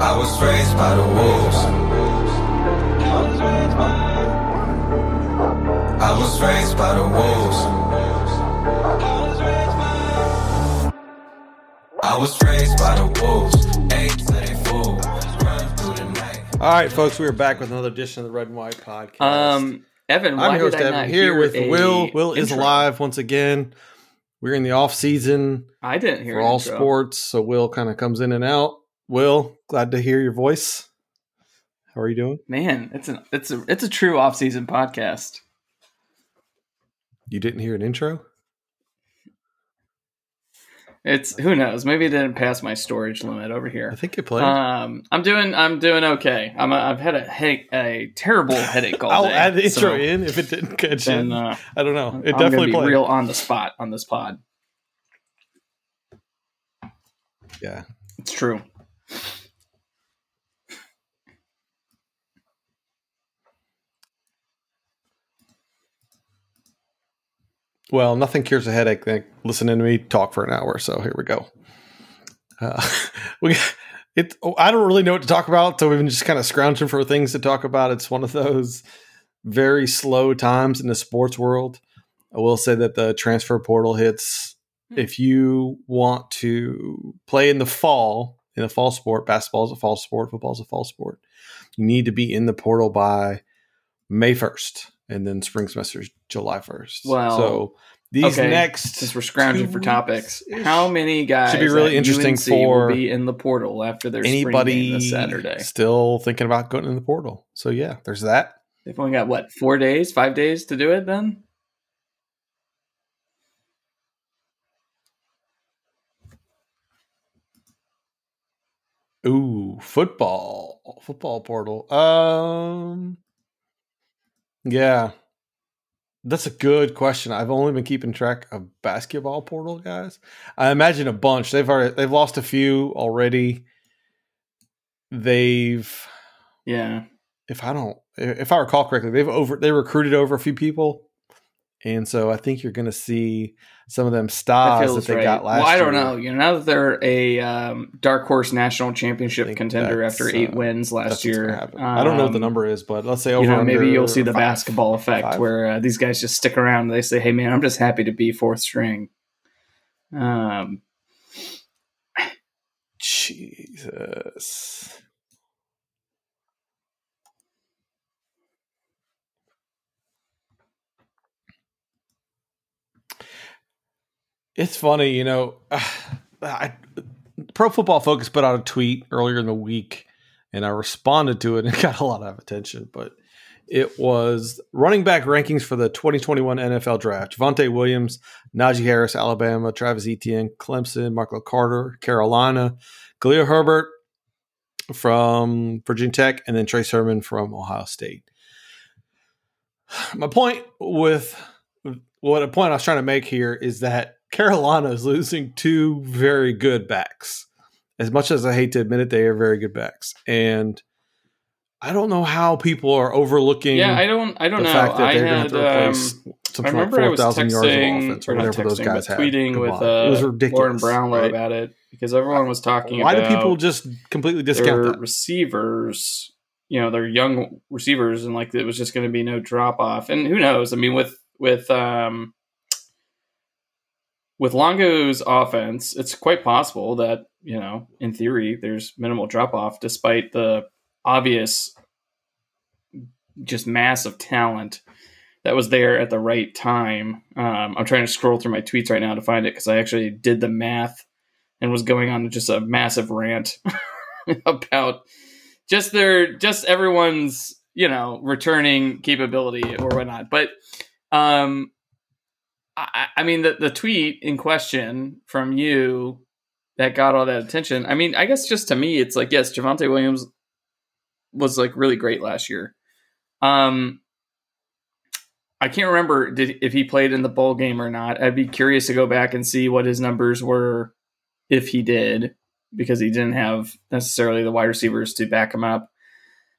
I was raised by the wolves. I was raised by the wolves. I was raised by the wolves. Eight to they fool. Run through the night. All right, folks, we are back with another edition of the Red and White Podcast. Um, Evan, why I'm your host did I Evan not here hear with a Will. Will is intro? alive once again. We're in the off season I didn't hear for an all intro. sports, so Will kind of comes in and out. Will, glad to hear your voice. How are you doing? Man, it's an it's a it's a true off season podcast. You didn't hear an intro? It's who knows? Maybe it didn't pass my storage limit over here. I think it played. Um, I'm doing I'm doing okay. I'm a, I've had a headache, a terrible headache all I'll day. add the intro so in if it didn't catch Then in. uh, I don't know. It I'm definitely be played. real on the spot on this pod. Yeah. It's true. Well, nothing cures a headache than listening to me talk for an hour. So here we go. Uh, we it. oh, I don't really know what to talk about, so we've been just kind of scrounging for things to talk about. It's one of those very slow times in the sports world. I will say that the transfer portal hits. If you want to play in the fall, in a fall sport, basketball is a fall sport, football is a fall sport. You need to be in the portal by May first, and then spring semester is July first. Well, so these okay, next Since we're scrounging for topics, how many guys Should be really interesting UNC for be in the portal after their spring anybody this Saturday? still thinking about going in the portal. So yeah, there's that. They've only got what four days, five days to do it. Then Ooh, football, football portal. Um, yeah, that's a good question. I've only been keeping track of basketball portal guys. I imagine a bunch. They've already they've lost a few already. They've, yeah, if I don't, if I recall correctly, they've over they recruited over a few people, and so I think you're going to see some of them that stars that, they right. got last well, I don't year. know. You know, now that they're a um, dark horse national championship contender after eight uh, wins last year, happen. I don't know what the um, number is, but let's say over. you know, maybe you'll see the five. basketball effect Five? where uh, these guys just stick around. And they say, "Hey, man, I'm just happy to be fourth string." Um, Jesus. It's funny, you know. I, Pro Football Focus put out a tweet earlier in the week, and I responded to it and it got a lot of attention. But it was running back rankings for the 2021 NFL Draft: Javonte Williams, Najee Harris, Alabama; Travis Etienne, Clemson; Michael Carter, Carolina; Khalil Herbert from Virginia Tech, and then Trey Sermon from Ohio State. My point with what a point I was trying to make here is that Carolina is losing two very good backs. As much as I hate to admit it, they are very good backs, and I don't know how people are overlooking. yeah, I don't, I don't the know. fact that I they're had, to have to replace um, something I like remember I was thousand yards of texting, offense or or not whatever those guys had. tweeting with combined. it was uh, ridiculous. Lauren Brownlow right? about it because everyone was talking Why about do people just completely discount their that? receivers. You know, they're young receivers, and like it was just going to be no drop off. And who knows? I mean, with with um with Longo's offense, it's quite possible that you know, in theory, there's minimal drop off, despite the obvious, just massive talent that was there at the right time. Um, I'm trying to scroll through my tweets right now to find it because I actually did the math and was going on just a massive rant about just their just everyone's you know returning capability or whatnot. But um, I, I mean the the tweet in question from you that got all that attention. I mean, I guess just to me, it's like yes, Javonte Williams was like really great last year. Um, I can't remember did if he played in the bowl game or not. I'd be curious to go back and see what his numbers were if he did, because he didn't have necessarily the wide receivers to back him up.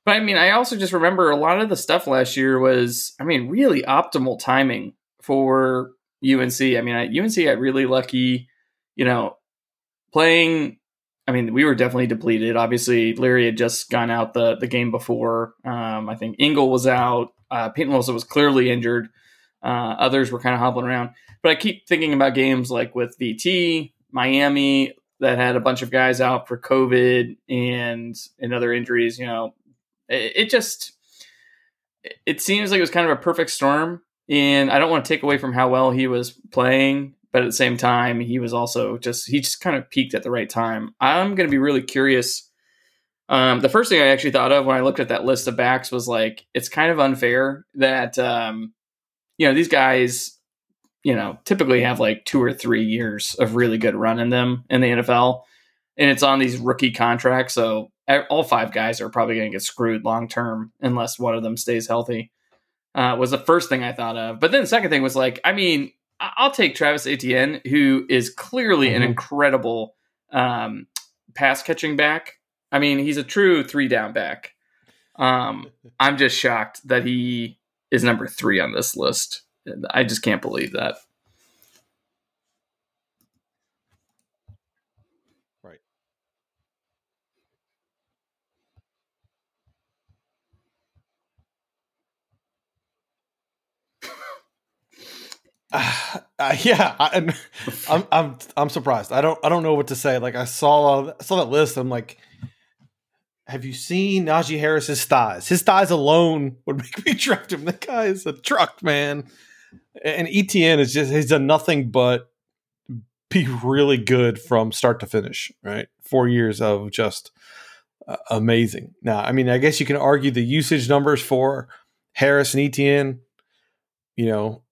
But I mean, I also just remember a lot of the stuff last year was, I mean, really optimal timing for UNC. I mean, at UNC got really lucky, you know, playing. I mean, we were definitely depleted. Obviously, Leary had just gone out the the game before. Um, I think Ingle was out. Uh, Peyton Wilson was clearly injured. Uh, others were kind of hobbling around. But I keep thinking about games like with VT, Miami, that had a bunch of guys out for COVID and and other injuries. You know, it, it just it seems like it was kind of a perfect storm. And I don't want to take away from how well he was playing, but at the same time, he was also just he just kind of peaked at the right time. I'm going to be really curious. Um, the first thing I actually thought of when I looked at that list of backs was like it's kind of unfair that um, you know these guys you know typically have like two or three years of really good run in them in the NFL, and it's on these rookie contracts. So all five guys are probably going to get screwed long term unless one of them stays healthy. Uh, was the first thing I thought of, but then the second thing was like, I mean, I'll take Travis Etienne, who is clearly mm-hmm. an incredible um, pass catching back. I mean, he's a true three down back. Um, I'm just shocked that he is number three on this list. I just can't believe that. Uh, uh, yeah, I, am I'm, I'm I'm surprised. I don't I don't know what to say. Like I saw I saw that list. I'm like, have you seen Najee Harris's thighs? His thighs alone would make me draft him. That guy is a truck, man. And Etienne is just he's done nothing but be really good from start to finish. Right, four years of just uh, amazing. Now, I mean, I guess you can argue the usage numbers for Harris and Etienne. You know,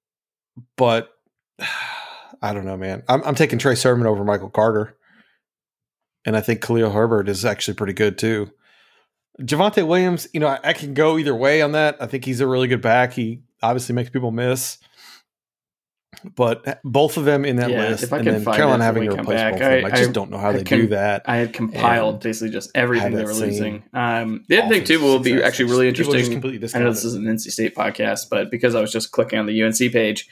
but I don't know, man. I'm, I'm taking Trey Sermon over Michael Carter. And I think Khalil Herbert is actually pretty good too. Javonte Williams, you know, I, I, can go either way on that. I think he's a really good back. He obviously makes people miss. But both of them in that yeah, list, and then Carolina having to replace back, both of them. I, I just don't know how they com- do that. I had compiled basically just everything they were losing. Um, the other thing too will be actually really interesting. I know this is an NC State podcast, but because I was just clicking on the UNC page,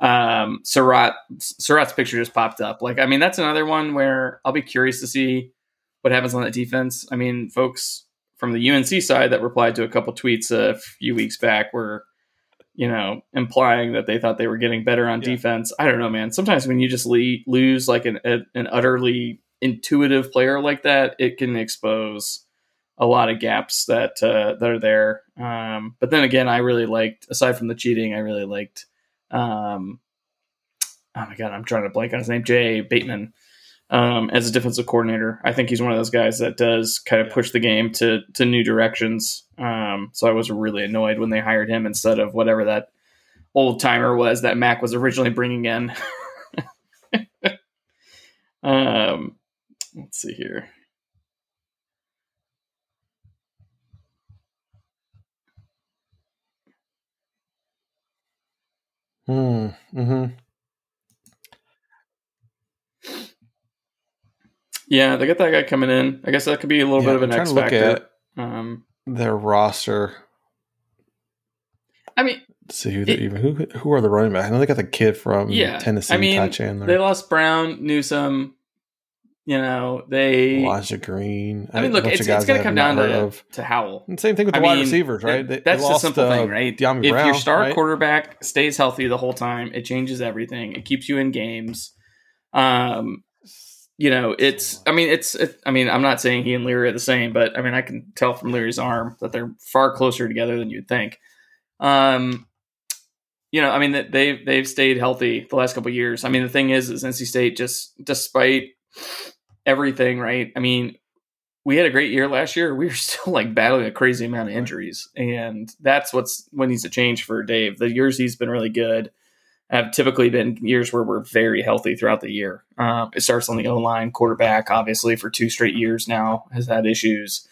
um, Surratt Surratt's picture just popped up. Like, I mean, that's another one where I'll be curious to see what happens on that defense. I mean, folks from the UNC side that replied to a couple tweets a few weeks back were, you know, implying that they thought they were getting better on yeah. defense. I don't know, man. Sometimes when you just le- lose like an a, an utterly intuitive player like that, it can expose a lot of gaps that uh, that are there. Um, but then again, I really liked, aside from the cheating, I really liked um, oh my god, I'm trying to blank on his name, Jay Bateman, um, as a defensive coordinator. I think he's one of those guys that does kind of push the game to to new directions. Um, so I was really annoyed when they hired him instead of whatever that old timer was that Mack was originally bringing in. um, let's see here. Mm, hmm Yeah, they got that guy coming in. I guess that could be a little yeah, bit of an X factor. Um, their roster. I mean, Let's see who it, even who who are the running backs? I know they got the kid from yeah, Tennessee. I mean, they lost Brown, Newsome, you know, they Elijah Green. I mean, look, it's, it's going to come down to, to Howell. And same thing with the I wide mean, receivers, right? They, that's they lost, the simple uh, thing, right? Dyami if Brown, your star right? quarterback stays healthy the whole time, it changes everything. It keeps you in games. Um, you know, it's. I mean, it's. It, I mean, I'm not saying he and Leary are the same, but I mean, I can tell from Leary's arm that they're far closer together than you'd think. Um, you know, I mean, they've they've stayed healthy the last couple years. I mean, the thing is, is NC State just despite everything, right? I mean, we had a great year last year. We were still like battling a crazy amount of injuries, and that's what's what needs to change for Dave. The years he's been really good have typically been years where we're very healthy throughout the year. Um, it starts on the O line, quarterback, obviously for two straight years now has had issues.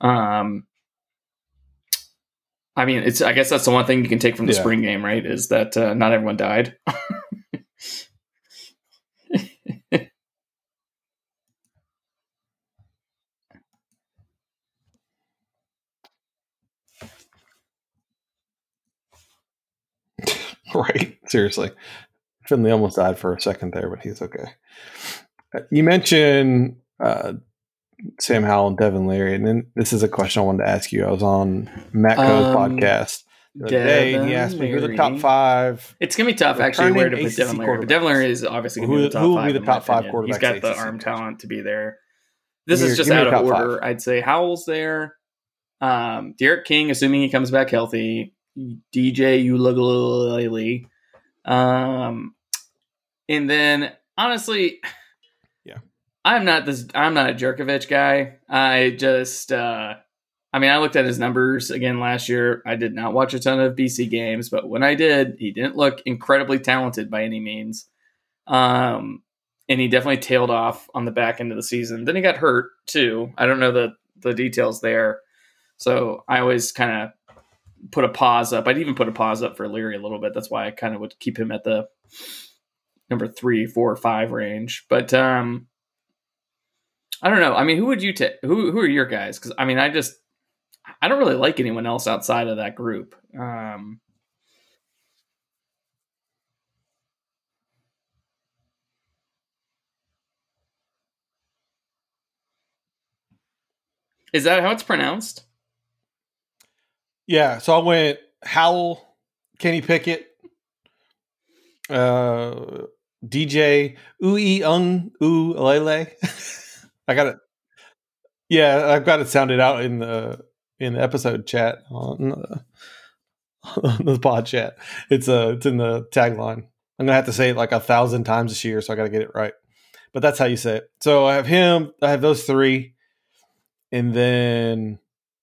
Um, I mean, it's I guess that's the one thing you can take from the yeah. spring game, right? Is that uh, not everyone died. right? Seriously. Finley almost died for a second there, but he's okay. Uh, you mentioned uh, Sam Howell and Devin Leary. And then this is a question I wanted to ask you. I was on Matt Coe's Um, podcast the other day, and he asked me who the top five. It's gonna be tough actually where to put Devin Leary, but Devin. Leary is obviously gonna Who- be the top who will five. be the top five opinion. He's quarterbacks got the ACC arm talent to be there. This is just out of order. I'd say Howell's there. Um, D'Eriq King, assuming he comes back healthy. DJ Uiagalelei. Um, and then honestly, Yeah. I'm not this. I'm not a Jurkovec guy. I just. uh I mean, I looked at his numbers again last year. I did not watch a ton of BC games, but when I did, he didn't look incredibly talented by any means. Um, and he definitely tailed off on the back end of the season. Then he got hurt too. I don't know the the details there. So I always kind of put a pause up. I'd even put a pause up for Leary a little bit. That's why I kind of would keep him at the number three, four, five range. But um, I don't know. I mean, who would you take? Who who are your guys? Because I mean, I just I don't really like anyone else outside of that group. Um, is that how it's pronounced? Yeah, so I went Howell, Kenny Pickett, uh, DJ Ui Ung U Lele. I got it. Yeah, I've got it sounded out in the in the episode chat on the, on the pod chat. It's uh it's in the tagline. I'm gonna have to say it like a thousand times this year, so I got to get it right. But that's how you say it. So I have him. I have those three, and then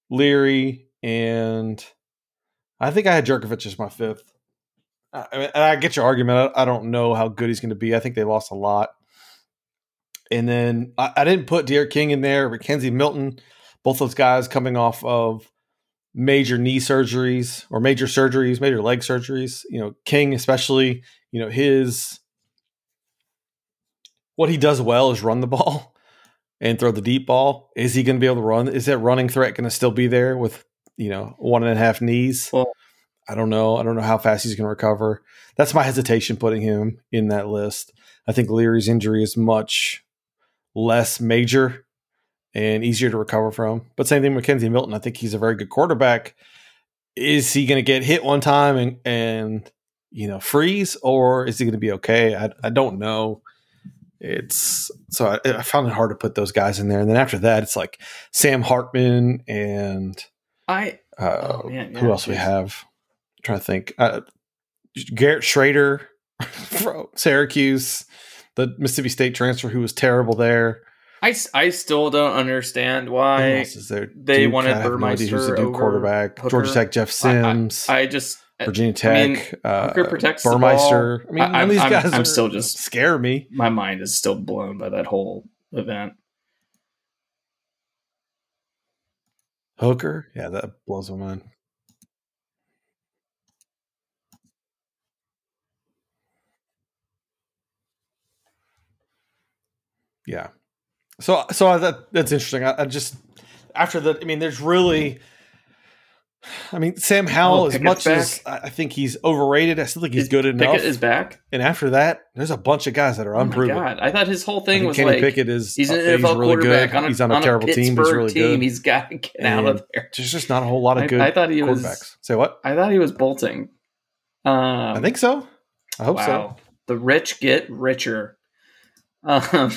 Leary and I think I had Jurkovec as my fifth. I, mean, and I get your argument. I, I don't know how good he's going to be. I think they lost a lot. And then I, I didn't put D'Eriq King in there, but Kenzie Milton, both those guys coming off of major knee surgeries or major surgeries, major leg surgeries. You know, King especially. You know his what he does well is run the ball and throw the deep ball. Is he going to be able to run? Is that running threat going to still be there with you know one and a half knees? Well- I don't know. I don't know how fast he's going to recover. That's my hesitation putting him in that list. I think Leary's injury is much less major and easier to recover from. But same thing with Kenzie Milton. I think he's a very good quarterback. Is he going to get hit one time and and you know freeze, or is he going to be okay? I, I don't know. It's so I, I found it hard to put those guys in there. And then after that, it's like Sam Hartman and I uh, Oh, man, who yeah, else we have? I'm trying to think. Uh, Garrett Shrader from Syracuse, the Mississippi State transfer who was terrible there. I, I still don't understand why else is there? they wanted I have no idea who's the Burmeister over quarterback. Hooker. Georgia Tech, Jeff I- I- Sims, I just Virginia I mean, Tech, uh, Hooker protects Burmeister. I mean, I- these I'm- guys I'm are- still just- scare me. my mind is still blown by that whole event. Hooker, yeah, that blows my mind. Yeah. So, so I, that that's interesting. I, I just after the, I mean, there's really, I mean, Sam Howell. Oh, as much as back. I I think he's overrated, I still think he's Is good enough. Pickett is back. and after that, there's a bunch of guys that are Oh my unproven. god! I thought his whole thing was Kenny like Pickett is he's an NFL really quarterback good. on a, he's on a on terrible team. He's really team. good. He's got to get out of there. There's just not a whole lot of good I thought he was- Say what? I thought he was bolting. Um, I think so. I hope so. The rich get richer. Um,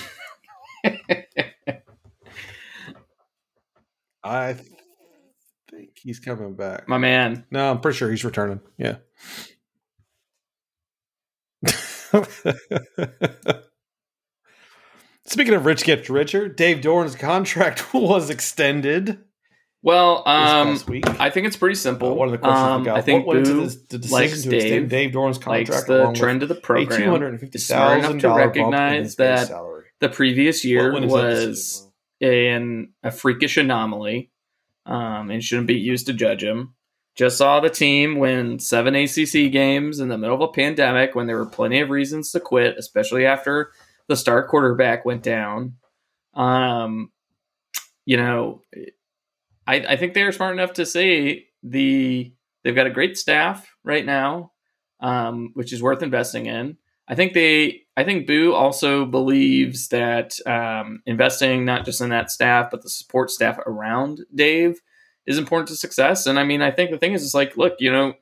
I think he's coming back. my man. No, I'm pretty sure he's returning. Yeah. Speaking of rich gets richer, Dave Doeren's contract was extended Well, um. I think it's pretty simple. Uh, one of the questions um, we got. I think what Boo this, the decision to Dave, extend Dave Doeren's contract the trend of the program. two hundred and fifty Smart enough to recognize that the previous year was an a freakish anomaly, um, and shouldn't be used to judge him. Just saw the team win seven ACC games in the middle of a pandemic when there were plenty of reasons to quit, especially after the star quarterback went down. Um, you know, I, I think they're smart enough to say the they've got a great staff right now, um, which is worth investing in. I think they, I think Boo also believes that um, investing not just in that staff but the support staff around Dave is important to success. And I mean, I think the thing is, it's like, look, you know,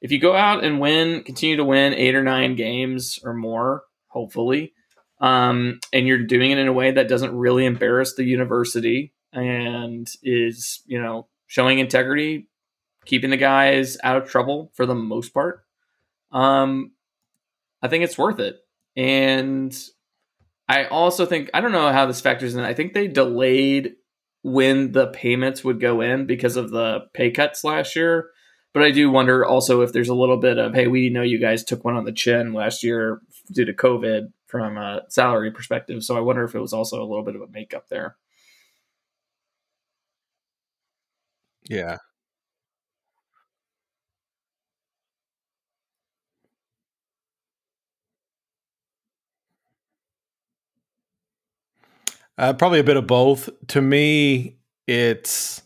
if you go out and win, continue to win eight or nine games or more, hopefully, um, and you're doing it in a way that doesn't really embarrass the university and is, you know, showing integrity, keeping the guys out of trouble for the most part. Um, I think it's worth it. And I also think I don't know how this factors in. I think they delayed when the payments would go in because of the pay cuts last year. But I do wonder also if there's a little bit of, hey, we know you guys took one on the chin last year due to COVID from a salary perspective. So I wonder if it was also a little bit of a makeup there. Yeah. Uh, probably a bit of both. To me, it's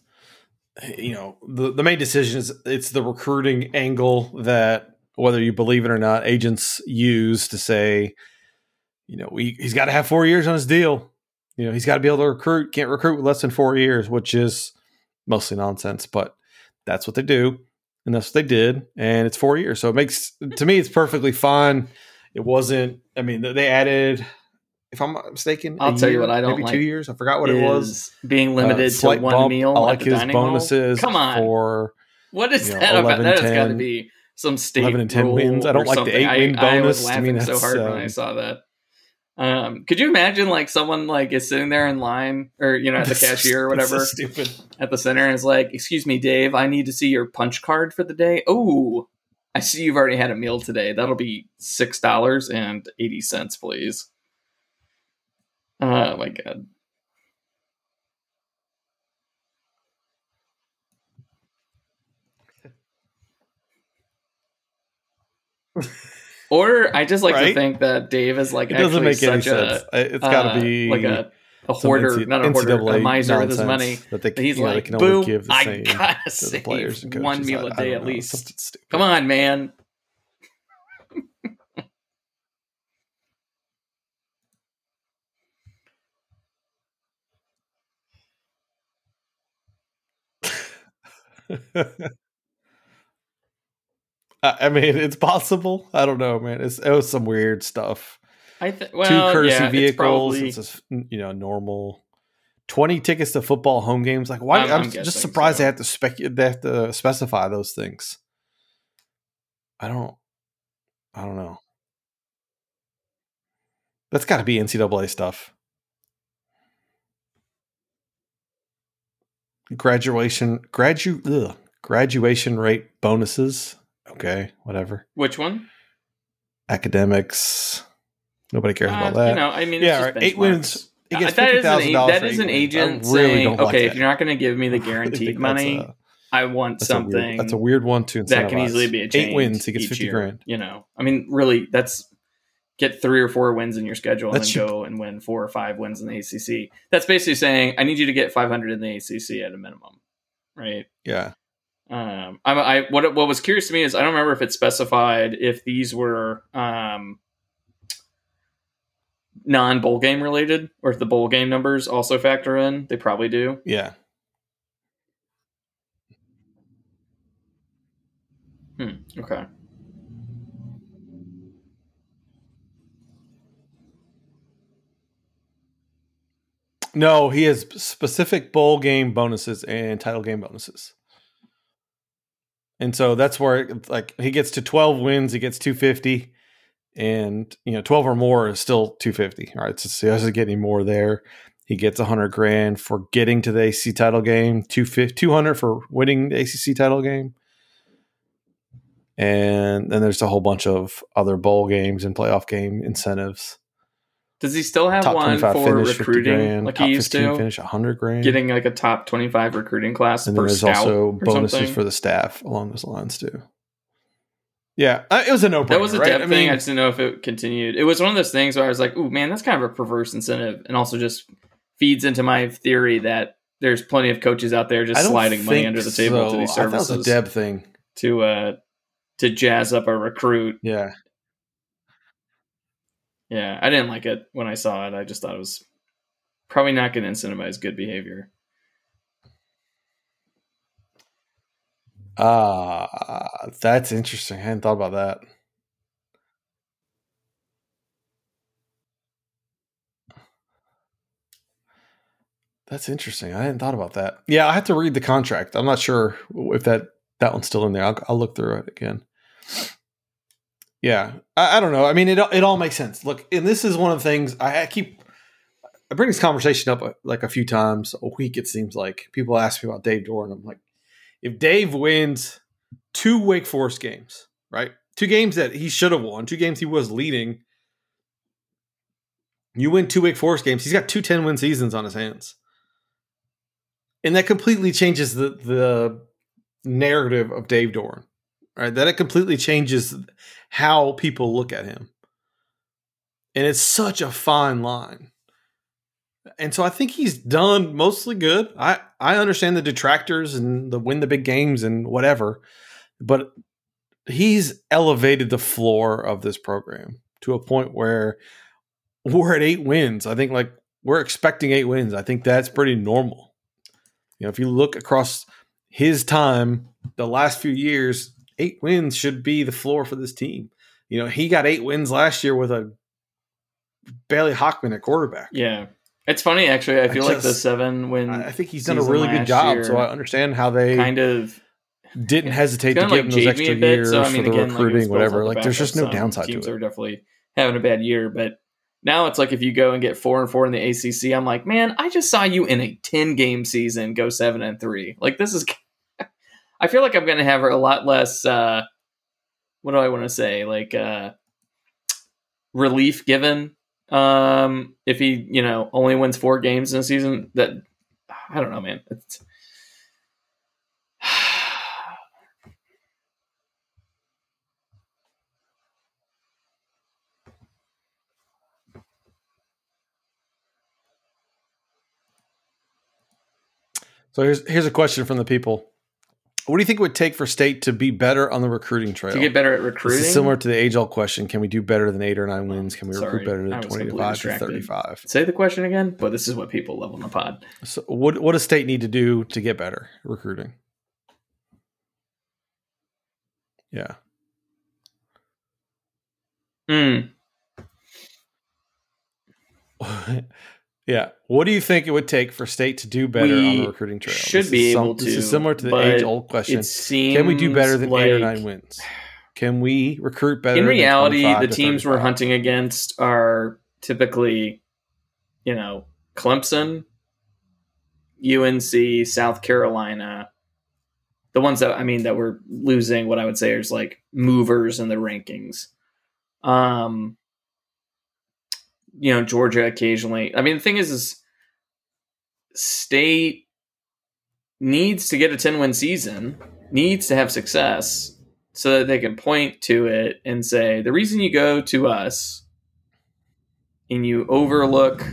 you know the the main decision is it's the recruiting angle that whether you believe it or not, agents use to say, you know, we, he's got to have four years on his deal. You know, he's got to be able to recruit. Can't recruit with less than four years, which is mostly nonsense, but that's what they do, and that's what they did, and it's four years. So it makes to me, it's perfectly fine. It wasn't. I mean, they added if I'm not mistaken, I'll tell year, you what I don't maybe like two years. I forgot what it was. Being limited uh, to one bump. meal. I like his bonuses. Hall. Come on, for what is know, that 11, about? That has got to be some state 11 and 10 wins. I don't like something. the eight win I, bonus. I was laughing I mean, so hard um, when I um, saw that. Um, could you imagine like someone like is sitting there in line or you know at the cashier or whatever so stupid. at the center and is like, "Excuse me, Dave, I need to see your punch card for the day." Oh, I see you've already had a meal today. That'll be six dollars and eighty cents, please. Oh my god. or I just like right? to think that Dave is like it doesn't make any sense. A, it's got to uh, be like a, a hoarder, not a hoarder, a miser with his money. That they, he's know, like, can boom, only give the I gotta save one meal a day at know, least. Come on, man. I mean, it's possible. I don't know, man. It's, it was some weird stuff. I th- well, Two courtesy yeah, vehicles. It's, probably, it's you know normal. Twenty tickets to football home games. Like why? I'm, I'm just surprised so. they have to spec. They have to specify those things. I don't. I don't know. That's got to be NCAA stuff. Graduation, gradu, ugh, graduation rate bonuses. Okay, whatever. Which one? Academics. Nobody cares uh, about that. You know, I mean, yeah, right. eight wins. He gets that, is an, dollars that is an agent really saying, "Okay, that. if you're not going to give me the guaranteed money, a, I want something." A weird, that's a weird one too. that can easily be a Eight wins, he gets fifty year, grand. You know, I mean, really, that's get three or four wins in your schedule and then go and win four or five wins in the ACC. That's basically saying I need you to get 500 in the ACC at a minimum, right? Yeah. Um, I, I what what was curious to me is I don't remember if it specified if these were um, non bowl game related or if the bowl game numbers also factor in. They probably do. Yeah. Hmm. Okay. No, he has specific bowl game bonuses and title game bonuses. And so that's where like he gets to 12 wins, he gets 250 and you know 12 or more is still 250. All right, so he doesn't get any more there. He gets 100 grand for getting to the ACC title game, 200 for winning the ACC title game. And then there's a whole bunch of other bowl games and playoff game incentives. Does he still have top one for recruiting grand, like he used to? Finish 100 grand. Getting like a top 25 recruiting class and per there's scout also bonuses something? for the staff along those lines too. Yeah, it was a no. That was a right? dev I thing. mean, I just didn't know if it continued. It was one of those things where I was like, "Ooh, man, that's kind of a perverse incentive," and also just feeds into my theory that there's plenty of coaches out there just sliding money under the table so. to these I thought it was a Deb thing. to uh to jazz up a recruit. Yeah, Yeah, I didn't like it when I saw it. I just thought it was probably not going to incentivize good behavior. Ah, that's interesting. I hadn't thought about that. That's interesting. I hadn't thought about that. Yeah, I have to read the contract. I'm not sure if that that one's still in there. I'll, I'll look through it again. Yeah, I, I, don't know. I mean, it it all makes sense. Look, and this is one of the things I, I keep. I bring this conversation up uh, like a few times a week. It seems like people ask me about Dave Doeren. I'm like, if Dave wins two Wake Forest games, right? Two games that he should have won, two games he was leading. You win two Wake Forest games. He's got two 10 win seasons on his hands and that completely changes the the narrative of Dave Doeren, right? That it completely changes how people look at him, and it's such a fine line. And so I think he's done mostly good. I I understand the detractors and the win the big games and whatever, but he's elevated the floor of this program to a point where we're at eight wins. I think like we're expecting eight wins. I think that's pretty normal. You know, if you look across his time, the last few years, eight wins should be the floor for this team. You know, he got eight wins last year with a Bailey Hockman at quarterback. Yeah. It's funny actually. I feel I just, like the seven win. I think he's done a really good job. So I understand how they kind of didn't hesitate to give like him those extra bit, years so, I mean, for the again, recruiting, like whatever. Like, there's just no downside teams to it. Teams are definitely having a bad year, but now it's like if you go and get four and four in the ACC, I'm like, man, I just saw you in a ten game season go seven and three. Like this is, I feel like I'm to have a lot less. uh What do I want to say? Like uh relief given um if he you know only wins four games in a season. That I don't know, man. It's So here's here's a question from the people. What do you think it would take for state to be better on the recruiting trail? To get better at recruiting? Similar to the age old question. Can we do better than eight or nine wins? Can we Sorry, recruit better than 25 to 35? Say the question again, but this is what people love on the pod. So what, what does state need to do to get better recruiting? Yeah. Hmm. Yeah. What do you think it would take for state to do better we on the recruiting trail? Should this be able some, to. This is similar to the age old question. Can we do better than like, eight or nine wins? Can we recruit better? In reality, the teams we're hunting against are typically, you know, Clemson, UNC, South Carolina. The ones that I mean that we're losing, what I would say is like movers in the rankings. Um, you know Georgia occasionally. I mean, the thing is, is State needs to get a ten win season, needs to have success, so that they can point to it and say the reason you go to us and you overlook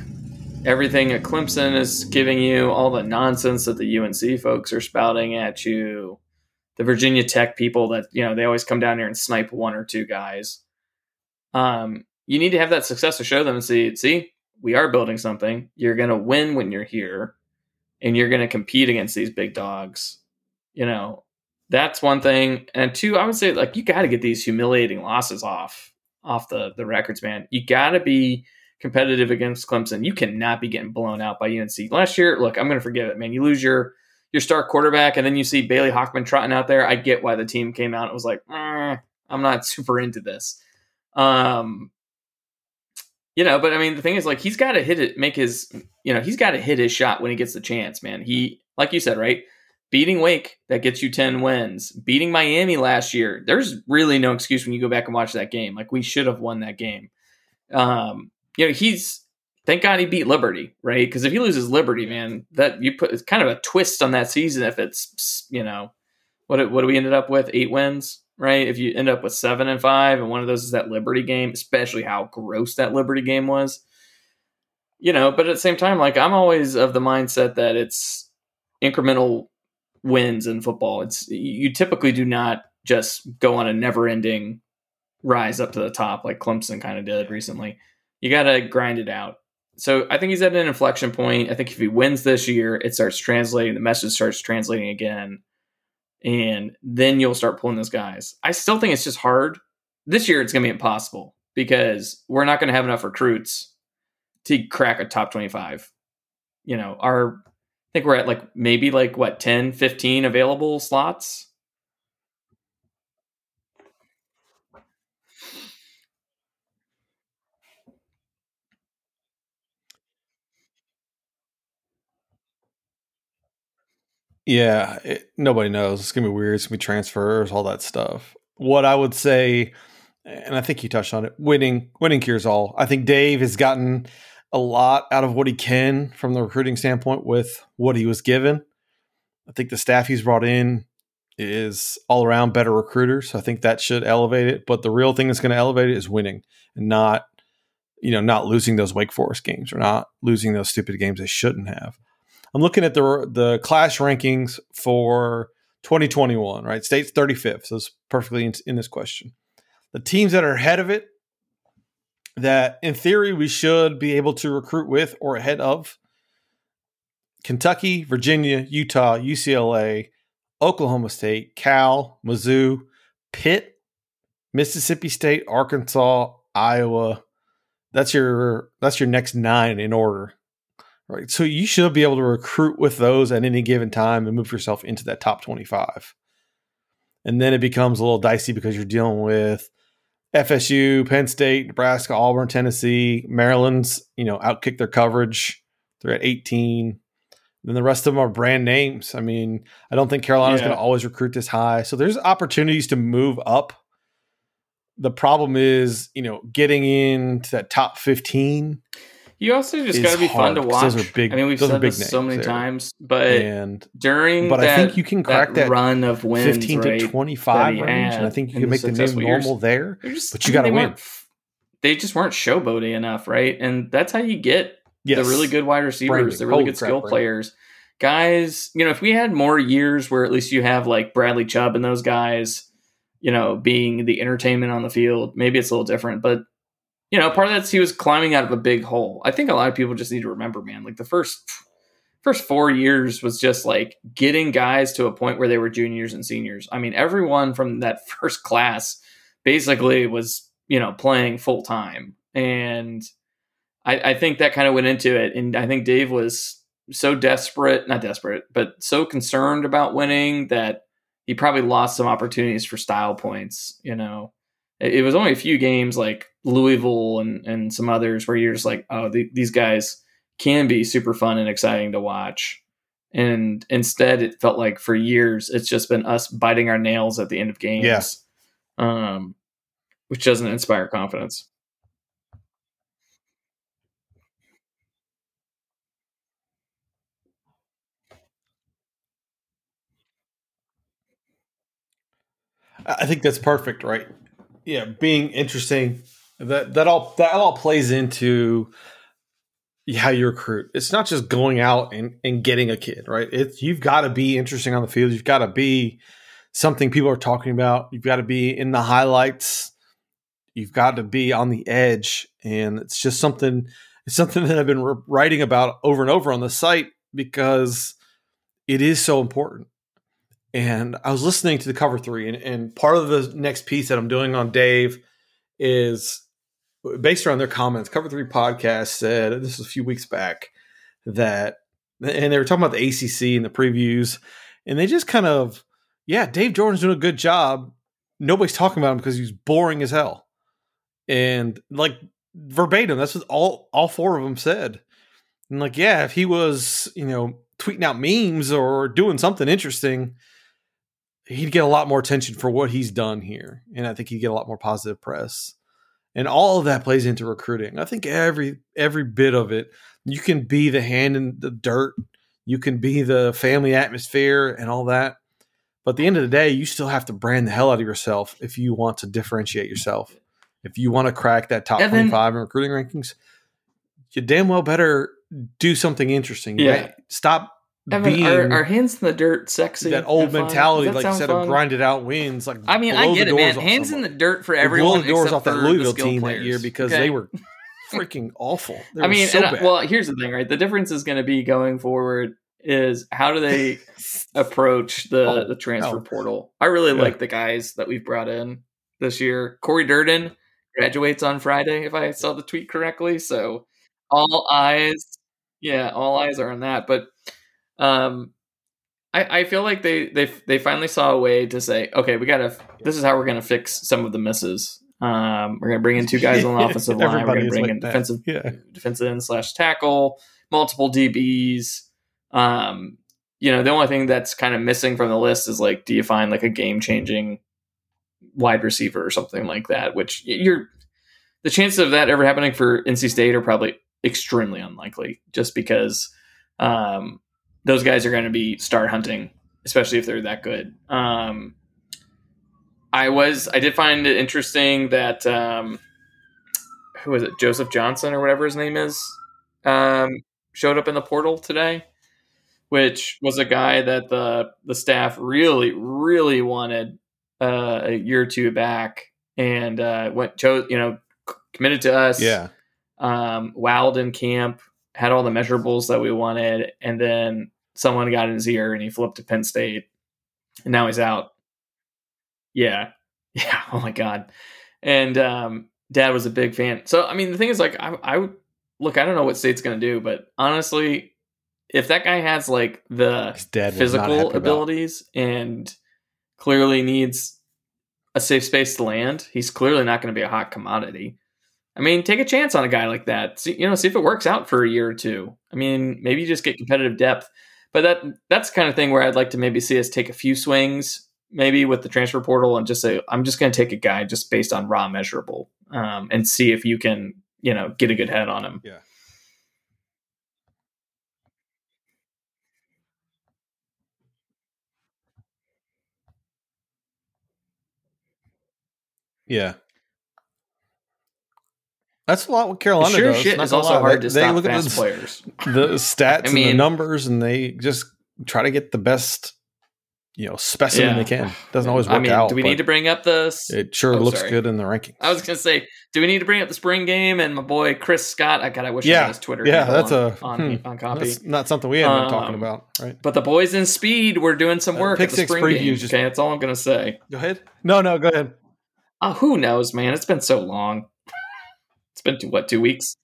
everything that Clemson is giving you, all the nonsense that the UNC folks are spouting at you, the Virginia Tech people that you know they always come down here and snipe one or two guys. Um, you need to have that success to show them and see, see, we are building something. You're going to win when you're here and you're going to compete against these big dogs. You know, that's one thing. And two, I would say like you got to get these humiliating losses off off the the records, man. You got to be competitive against Clemson. You cannot be getting blown out by UNC. Last year, look, I'm going to forgive it, man. You lose your your star quarterback, and then you see Bailey Hockman trotting out there. I get why the team came out. It was like, eh, I'm not super into this. Um, you know, but I mean, the thing is, like, he's got to hit it, make his, you know, he's got to hit his shot when he gets the chance, man. He, like you said, right? Beating Wake, that gets you 10 wins. Beating Miami last year, there's really no excuse when you go back and watch that game. Like, we should have won that game. Um, you know, he's, thank God he beat Liberty, right? Because if he loses Liberty, man, that you put, it's kind of a twist on that season if it's, you know, what, what do we ended up with? Eight wins? Right? If you end up with seven and five, and one of those is that Liberty game, especially how gross that Liberty game was, you know. But at the same time, like I'm always of the mindset that it's incremental wins in football. It's you typically do not just go on a never-ending rise up to the top like Clemson kind of did recently. You got to grind it out. So I think he's at an inflection point. I think if he wins this year, it starts translating. The message starts translating again, and then you'll start pulling those guys. I still think it's just hard. This year, it's going to be impossible because we're not going to have enough recruits to crack a top 25. You know, our I think we're at like maybe like what 10, 15 available slots. Yeah, it, nobody knows. It's gonna be weird. It's gonna be transfers, all that stuff. What I would say, and I think you touched on it, winning, winning cures all. I think Dave has gotten a lot out of what he can from the recruiting standpoint with what he was given. I think the staff he's brought in is all around better recruiters. I think that should elevate it. But the real thing that's going to elevate it is winning and not, you know, not losing those Wake Forest games or not losing those stupid games they shouldn't have. I'm looking at the the class rankings for 2021. Right, state's 35th, so it's perfectly in, in this question. The teams that are ahead of it, that in theory we should be able to recruit with or ahead of. Kentucky, Virginia, Utah, UCLA, Oklahoma State, Cal, Mizzou, Pitt, Mississippi State, Arkansas, Iowa. That's your that's your next nine in order. Right. So you should be able to recruit with those at any given time and move yourself into that top 25. And then it becomes a little dicey because you're dealing with FSU, Penn State, Nebraska, Auburn, Tennessee, Maryland's, you know, outkick their coverage. They're at 18. Then the rest of them are brand names. I mean, I don't think Carolina's Yeah. going to always recruit this high. So there's opportunities to move up. The problem is, you know, getting into that top 15 You also just got to be fun to watch. those are big- I mean, we've said this so many there. times, but and during but I think you can crack that run of wins, 15 right, to 25 range. And I think you can make the new normal there. Just, but you gotta win. They just weren't showboaty enough, right? And that's how you get Yes. the really good wide receivers, Branding. the really Holy good crap, skill Branding. players. Guys, you know, if we had more years where at least you have like Bradley Chubb and those guys, you know, being the entertainment on the field, maybe it's a little different. But, you know, part of that's he was climbing out of a big hole. I think a lot of people just need to remember, man, like the first first four years was just like getting guys to a point where they were juniors and seniors. I mean, everyone from that first class basically was, you know, playing full time. And I, I think that kind of went into it. And I think Dave was so desperate, not desperate, but so concerned about winning that he probably lost some opportunities for style points. You know, it, it was only a few games like Louisville and, and some others where you're just like, oh, the, these guys can be super fun and exciting to watch. And instead, it felt like for years, it's just been us biting our nails at the end of games. Yeah. Um, which doesn't inspire confidence. I think that's perfect, right? Yeah, being interesting. That that all that all plays into how you recruit. It's not just going out and, and getting a kid, right? It's you've got to be interesting on the field. You've got to be something people are talking about. You've got to be in the highlights. You've got to be on the edge, and it's just something. It's something that I've been writing about over and over on the site because it is so important. And I was listening to the cover three, and, and part of the next piece that I'm doing on Dave is based around their comments. Cover three podcast said this was a few weeks back that, and they were talking about the ACC and the previews, and they just kind of, yeah, Dave Doeren's doing a good job. Nobody's talking about him because he's boring as hell, and like verbatim, that's what all all four of them said. And like, yeah, if he was, you know, tweeting out memes or doing something interesting, he'd get a lot more attention for what he's done here, and I think he'd get a lot more positive press. And all of that plays into recruiting. I think every every bit of it, you can be the hand in the dirt, you can be the family atmosphere and all that. But at the end of the day, you still have to brand the hell out of yourself if you want to differentiate yourself. If you want to crack that top Evan- 25 in recruiting rankings, you damn well better do something interesting. Yeah. Right? Stop Evan, being are, are hands in the dirt sexy? that old mentality, that like you said, fun? of grinded out wins. Like I mean, I get it, man. Hands in the dirt for everyone blew the doors off that Louisville team players. that year because okay? they were freaking awful. They I mean, so I- uh, bad. well, here's the thing, right? The difference is going to be going forward is how do they approach the Oh, the transfer hell. portal? I really Yeah. like the guys that we've brought in this year. Corey Durden graduates on Friday, if I saw the tweet correctly. So all eyes, yeah, all eyes are on that. But um, I, I feel like they they they finally saw a way to say, okay, we gotta. This is how we're gonna fix some of the misses. Um, we're gonna bring in two guys on the offensive line. We're gonna bring like in that. defensive yeah, defensive end slash tackle, multiple DBs. Um, you know, the only thing that's kind of missing from the list is like, do you find like a game changing wide receiver or something like that? Which you're the chances of that ever happening for NC State are probably extremely unlikely, just because um, those guys are going to be star hunting, especially if they're that good. Um, I was, I did find it interesting that um, who was it, Joseph Johnson or whatever his name is, um, showed up in the portal today, which was a guy that the the staff really, really wanted uh, a year or two back, and uh, went chose, you know, committed to us. yeah. um, wowed in camp, had all the measurables that we wanted, and then someone got in his ear and he flipped to Penn State, and now he's out. Yeah, yeah. Oh my god. And um, Dad was a big fan. So I mean, the thing is, like, I, I would- look. I don't know what State's going to do, but honestly, if that guy has like the His dad was not physical about- abilities and clearly needs a safe space to land, he's clearly not going to be a hot commodity. I mean, take a chance on a guy like that. See, you know, see if it works out for a year or two. I mean, maybe you just get competitive depth. But that that's the kind of thing where I'd like to maybe see us take a few swings, maybe with the transfer portal, and just say, I'm just going to take a guy just based on raw measurable, um, and see if you can, you know, get a good head on him. Yeah. Yeah. That's a lot what Carolina sure does. shit is also hard They- to they stop look at fast the- players. the stats and the mean- numbers and they just try to get the best you know specimen Yeah. they can doesn't always work I mean, out do we need to bring up the? it sure Oh, looks sorry. good in the rankings I was gonna say, do we need to bring up the spring game and my boy Chris Scott? I God, I wish I Yeah. had his Twitter. yeah that's on, a on, hmm, on copy. that's not something we had been talking Um, about right But the boys in speed were doing some Uh, work Pick at the Six spring previews game. just- okay, that's all I'm gonna say. go ahead no no go ahead Uh, who knows, man? It's been so long. Been what two weeks?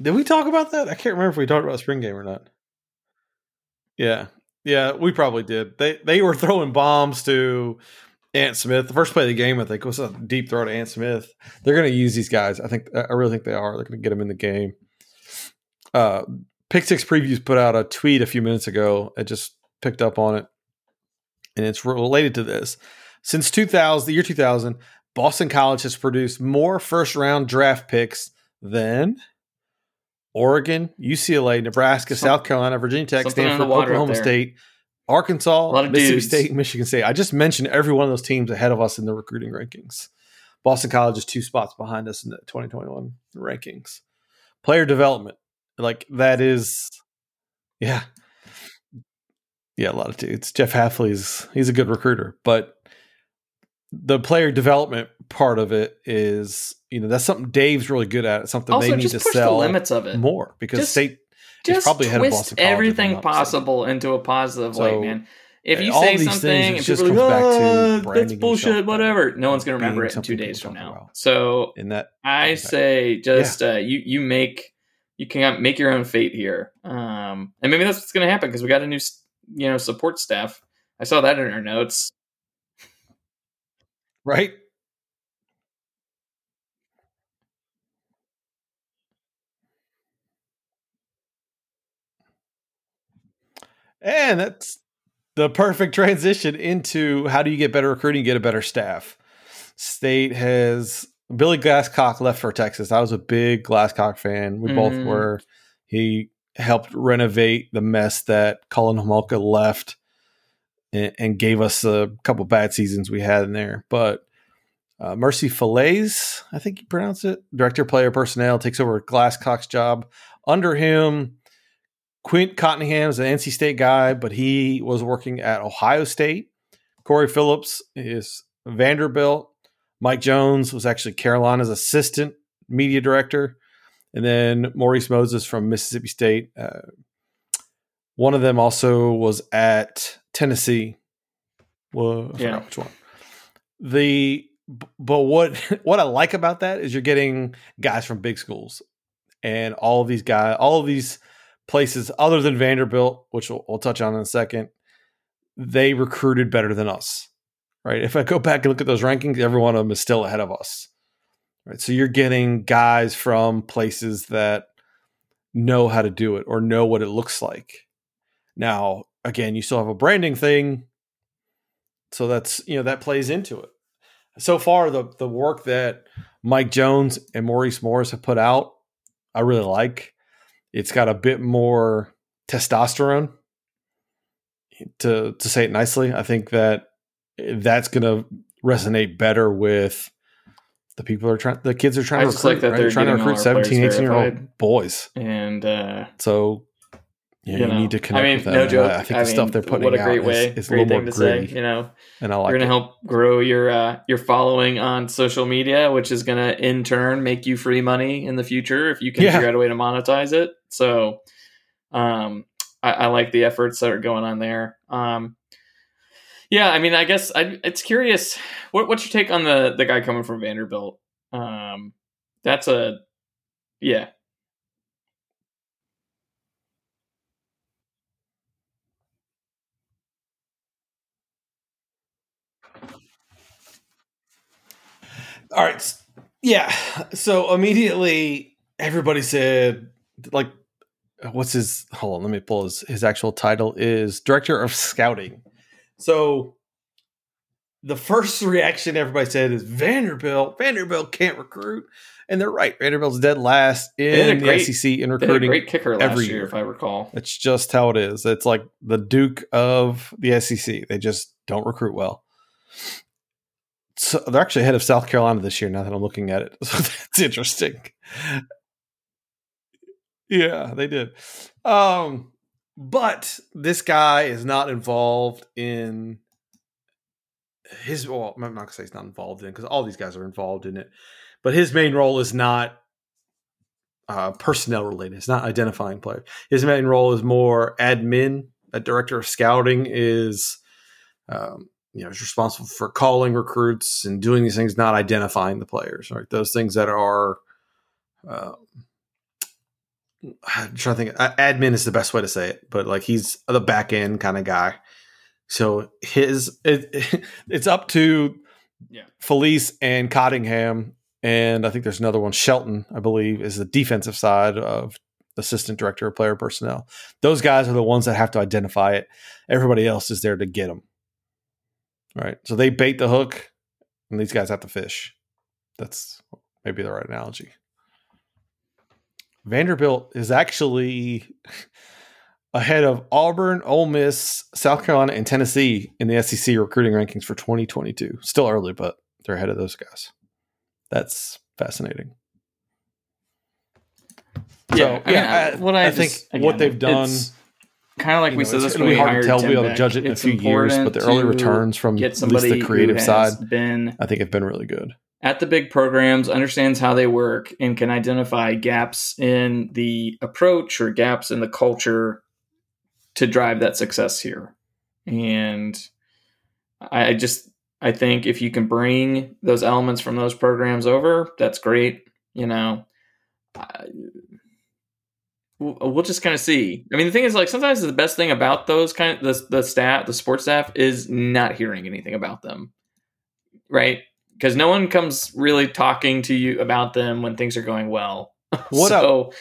did we talk about that i can't remember if we talked about spring game or not yeah yeah we probably did they they were throwing bombs to Ant Smith, the first play of the game, I think was a deep throw to Ant Smith. They're going to use these guys. I think I really think they are. They're going to get them in the game. Uh, Pick Six Previews put out a tweet a few minutes ago. I just picked up on it, and it's related to this. Since 2000, the year 2000, Boston College has produced more first round draft picks than Oregon, UCLA, Nebraska, Some- South Carolina, Virginia Tech, something in the Stanford, Oklahoma. State, Arkansas, Mississippi dudes. State, Michigan State. I just mentioned every one of those teams ahead of us in the recruiting rankings. Boston College is two spots behind us in the 2021 rankings. Player development, like that is, yeah, yeah, a lot of dudes. Jeff Hafley's he's a good recruiter, but the player development part of it is, you know, that's something Dave's really good at. It's something Also, they need to push the sell limits of it. more because Just- state Just probably ahead of twist Boston College, if I'm everything possible into a positive way, So, man. If you say something and just people are like, comes back to "Ah, that's bullshit, whatever. No one's going to remember it in two days from now. So in that I say just uh, you you make you can make your own fate here, um, and maybe that's what's going to happen because we got a new you know support staff. I saw that in her notes. right? And that's the perfect transition into how do you get better recruiting, get a better staff. State has Billy Glasscock left for Texas. I was a big Glasscock fan. We both Mhm. were. He helped renovate the mess that Colin Homolka left and, and gave us a couple bad seasons we had in there. But uh, Mercy Fillets, I think you pronounce it, director player personnel, takes over Glasscock's job. Under him, Quint Cottingham is an NC State guy, but he was working at Ohio State. Corey Phillips is Vanderbilt. Mike Jones was actually Carolina's assistant media director. And then Maurice Moses from Mississippi State. Uh, one of them also was at Tennessee. Well, I Yeah. which one. The but what what I like about that is you're getting guys from big schools, and all of these guys, all of these places, other than Vanderbilt, which we'll, we'll touch on in a second, they recruited better than us. Right? If I go back and look at those rankings, every one of them is still ahead of us. Right? So you're getting guys from places that know how to do it or know what it looks like. Now, again, you still have a branding thing, so that's you know that plays into it. So far, the the work that Mike Jones and Maurice Morris have put out, I really like. It's got a bit more testosterone, to to say it nicely. I think that that's going to resonate better with the people are trying. The kids are trying I to recruit. like that right? they're trying to recruit our 17, 18 year old boys. and uh, So yeah, you you, know, need to connect I mean, with them. no joke. I, I think I the stuff they're putting what a great out way, is, is a great little thing more to say. You know, and I like you're gonna help grow your uh, your following on social media, which is gonna in turn make you free money in the future if you can Yeah. figure out a way to monetize it. So, um, I, I like the efforts that are going on there. Um, yeah, I mean, I guess I, it's curious. What, what's your take on the the guy coming from Vanderbilt? Um, that's a yeah. All right. Yeah. So immediately everybody said, like, what's his, hold on, let me pull his, his actual title is Director of Scouting. So the first reaction everybody said is Vanderbilt, Vanderbilt can't recruit. And they're right. Vanderbilt's dead last in the great- SEC in They had a recruiting. great kicker last every year, year. if I recall. It's just how it is. It's like the Duke of the SEC. They just don't recruit well. So they're actually ahead of South Carolina this year. Now that I'm looking at it, so that's interesting. Yeah, they did. Um, but this guy is not involved in his. Well, I'm not gonna say he's not involved in because all these guys are involved in it. But his main role is not uh, personnel related. It's not identifying players. His main role is more admin. A director of scouting is, um, you know, is responsible for calling recruits and doing these things, not identifying the players. Right, those things that are. Uh, I'm trying to think. uh, Admin is the best way to say it, but like he's the back end kind of guy. So his it, it's up to Yeah. Felice and Cottingham, and I think there's another one. Shelton, I believe, is the defensive side of assistant director of player personnel. Those guys are the ones that have to identify it. Everybody else is there to get them. Right. So they bait the hook, and these guys have to fish. That's maybe the right analogy. Vanderbilt is actually ahead of Auburn, Ole Miss, South Carolina, and Tennessee in the SEC recruiting rankings for 2022. Still early, but they're ahead of those guys. That's fascinating. Yeah, So, I mean, yeah, I- what I, I think just- what they've done- kind of like You we know, said it's this gonna be hard to tell. We'll be able to judge it in a few years, but the early returns from at least the creative side, been I think, have been really good. at the big programs, understands how they work, and can identify gaps in the approach or gaps in the culture to drive that success here. And I I just I think if you can bring those elements from those programs over, that's great. You know, I, we'll, uh, we'll just kind of see. I mean, the thing is, like, sometimes the best thing about those kind of the the staff, the sports staff, is not hearing anything about them, right? Because no one comes really talking to you about them when things are going well. What so,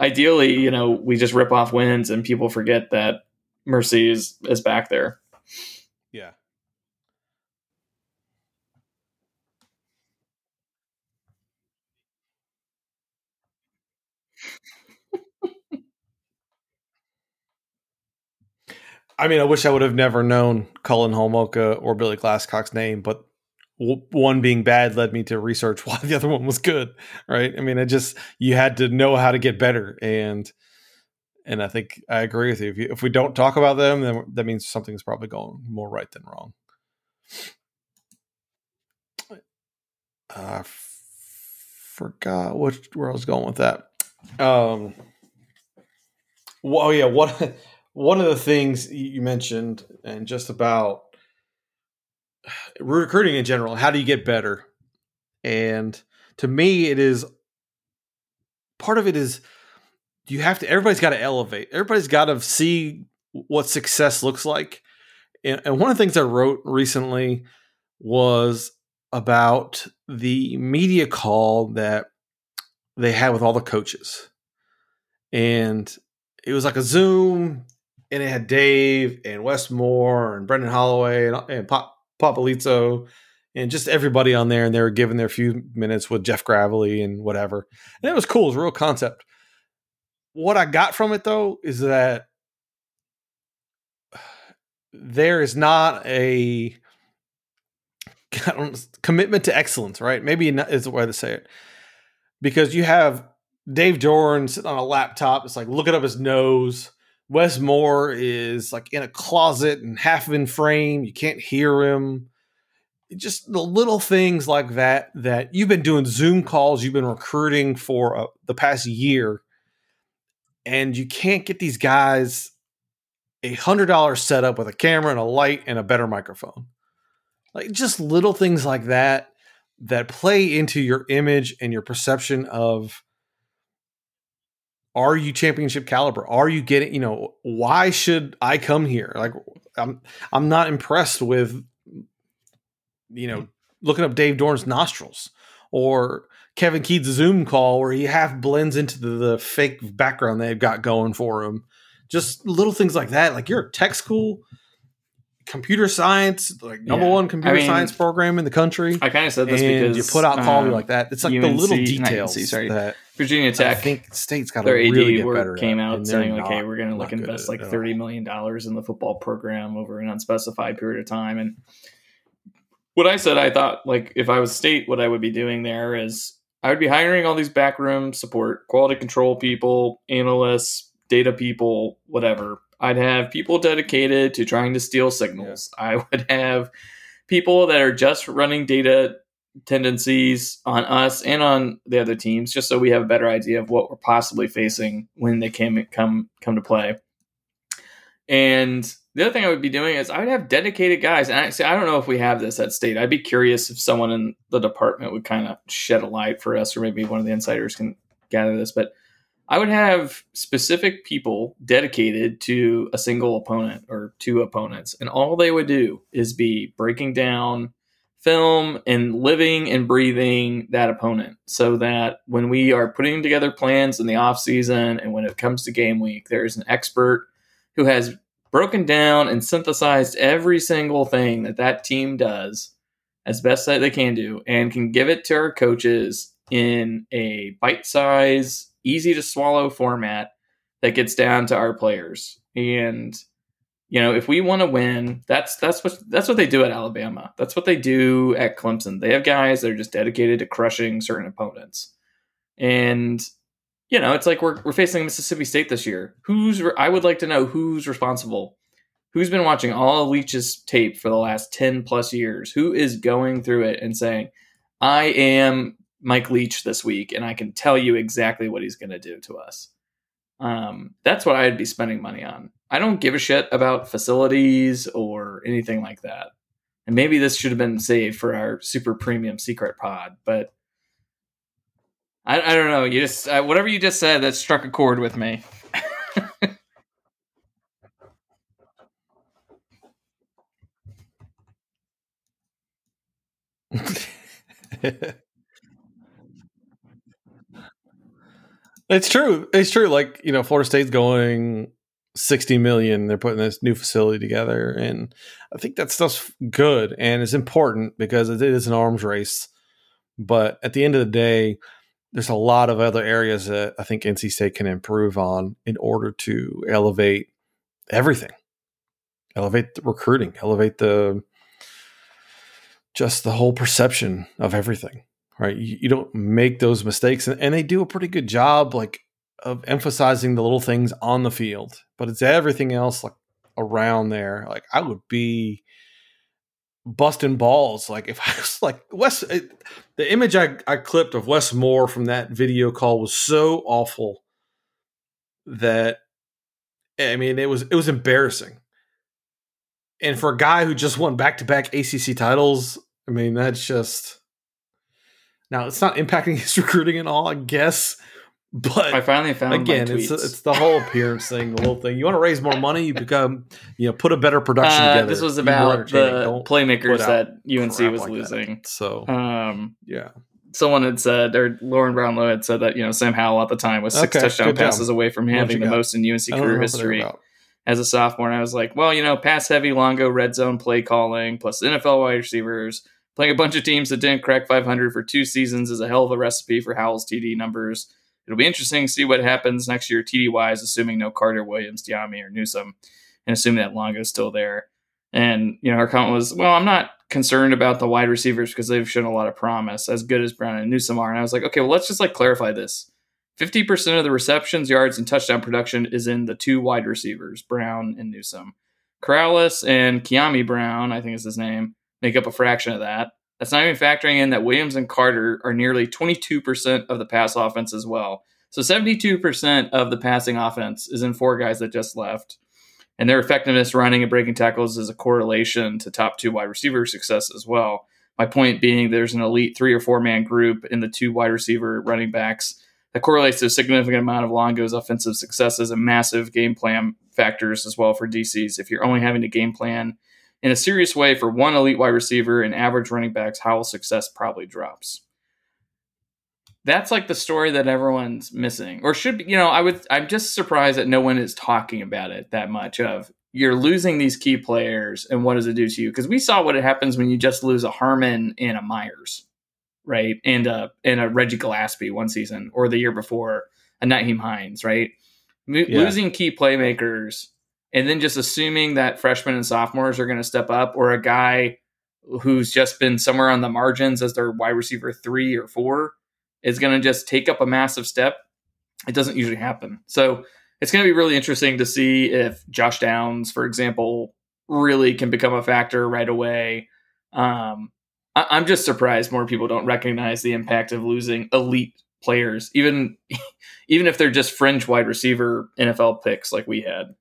ideally, you know, we just rip off wins and people forget that Mercy is is back there. Yeah. I mean, I wish I would have never known Cullen Holmoka or Billy Glasscock's name, but one being bad led me to research why the other one was good, right? I mean, it just you had to know how to get better, and and I think I agree with you. If, you, if we don't talk about them, then that means something's probably going more right than wrong. I forgot what where I was going with that. Um, well, oh yeah, what one of the things you mentioned, and just about recruiting in general. How do you get better? And to me, it is part of it is you have to. Everybody's got to elevate. Everybody's got to see what success looks like. And, and one of the things I wrote recently was about the media call that they had with all the coaches. And it was like a Zoom, and it had Dave and Wes Moore and Braden Holloway and, and Pop, Popolizio and just everybody on there. And they were giving their few minutes with Jeff Gravley and whatever. And it was cool. It was a real concept. What I got from it, though, is that there is not a commitment to excellence, right? Maybe is the way to say it. Because you have Dave Doeren sitting on a laptop, it's like looking up his nose. Wes Moore is like in a closet and half in frame. You can't hear him. Just the little things like that that you've been doing Zoom calls, you've been recruiting for uh, the past year, and you can't get these guys a hundred dollar setup with a camera and a light and a better microphone. Like just little things like that that play into your image and your perception of are you championship caliber? Are you getting, you know, why should I come here? Like I'm I'm not impressed with you know, looking up Dave Doeren's nostrils or Kevin Keatts' Zoom call where he half blends into the, the fake background they've got going for him. Just little things like that. Like you're a tech school, computer science, like number Yeah. one computer I mean, science program in the country. I kind of said this because you put out quality um, like that. It's like the little details UNC, sorry. that Virginia Tech. I think state's got their AD really better. came out saying like, "Hey, we're going to like invest like thirty million dollars in the football program over an unspecified period of time." And what I said, I thought like if I was state, what I would be doing there is I would be hiring all these backroom support, quality control people, analysts, data people, whatever. I'd have people dedicated to trying to steal signals. I would have people that are just running data tendencies on us and on the other teams, just so we have a better idea of what we're possibly facing when they came come come to play. And the other thing I would be doing is I would have dedicated guys. And I see, I don't know if we have this at state. I'd be curious if someone in the department would kind of shed a light for us, or maybe one of the insiders can gather this. But I would have specific people dedicated to a single opponent or two opponents, and all they would do is be breaking down film and living and breathing that opponent. So that when we are putting together plans in the off season and when it comes to game week there is an expert who has broken down and synthesized every single thing that that team does as best that they can do and can give it to our coaches in a bite size easy to swallow format that gets down to our players. And you know if we want to win that's that's what that's what they do at alabama. That's what they do at clemson. They have guys that are just dedicated to crushing certain opponents. And you know it's like we're, we're facing mississippi state this year. Who's re- i would like to know who's responsible. Who's been watching all leach's tape for the last 10 plus years? Who is going through it and saying i am mike leach this week and i can tell you exactly what he's going to do to us. Um, that's what I'd be spending money on. I don't give a shit about facilities or anything like that. And maybe this should have been saved for our super premium secret pod, but I, I don't know. You just uh, whatever you just said that struck a chord with me. it's true. It's true. Like you know, Florida State's going sixty million. They're putting this new facility together, and I think that stuff's good and it's important because it is an arms race. But at the end of the day, there's a lot of other areas that I think NC State can improve on in order to elevate everything, elevate the recruiting, elevate the just the whole perception of everything right? You, you don't make those mistakes, and, and they do a pretty good job, like of emphasizing the little things on the field. But it's everything else, like around there. Like I would be busting balls. Like if I was like Wes, it, the image I, I clipped of Wes Moore from that video call was so awful that I mean it was it was embarrassing. And for a guy who just won back to back ACC titles, I mean that's just now it's not impacting his recruiting at all, I guess. But I finally found again, it's it's the whole appearance thing, the little thing. You want to raise more money, you become you know put a better production Uh, together. this was about the Don't playmakers that UNC was like that. losing. So Um, yeah, someone had said, or Lauren Brownlow had said that you know Sam Howell at the time was six Okay, touchdown good job. passes away from having the got? most in UNC career know what they're history as a sophomore. And I was like, well, you know, pass heavy, Longo, red zone play calling, plus NFL wide receivers, playing a bunch of teams that didn't crack 500 for two seasons is a hell of a recipe for Howell's TD numbers. It'll be interesting to see what happens next year TD wise, assuming no Carter, Williams, Dyami, or Newsome, and assuming that Longo is still there. And, you know, her comment was, well, I'm not concerned about the wide receivers because they've shown a lot of promise, as good as Brown and Newsome are. And I was like, okay, well, let's just like clarify this. 50% of the receptions, yards, and touchdown production is in the two wide receivers, Brown and Newsome. Corrales and Kiami Brown, I think is his name, make up a fraction of that. That's not even factoring in that Williams and Carter are nearly 22% of the pass offense as well. So 72% of the passing offense is in four guys that just left. And their effectiveness running and breaking tackles is a correlation to top two wide receiver success as well. My point being, there's an elite three or four man group in the two wide receiver running backs that correlates to a significant amount of Longo's offensive successes and massive game plan factors as well for DCs. If you're only having to game plan in a serious way for one elite wide receiver and average running backs, Howell's success probably drops. That's like the story that everyone's missing, or should be. You know, I would. I'm just surprised that no one is talking about it that much. Of you're losing these key players, and what does it do to you? Because we saw what it happens when you just lose a Harmon and a Meyers, right, and a and a Reggie Gallaspy one season, or the year before a Nyheim Hines, right. Mo- Yeah. Losing key playmakers and then just assuming that freshmen and sophomores are going to step up, or a guy who's just been somewhere on the margins as their wide receiver three or four is going to just take up a massive step. It doesn't usually happen. So it's going to be really interesting to see if Josh Downs, for example, really can become a factor right away. Um, I- I'm just surprised more people don't recognize the impact of losing elite players, even even if they're just fringe wide receiver NFL picks like we had.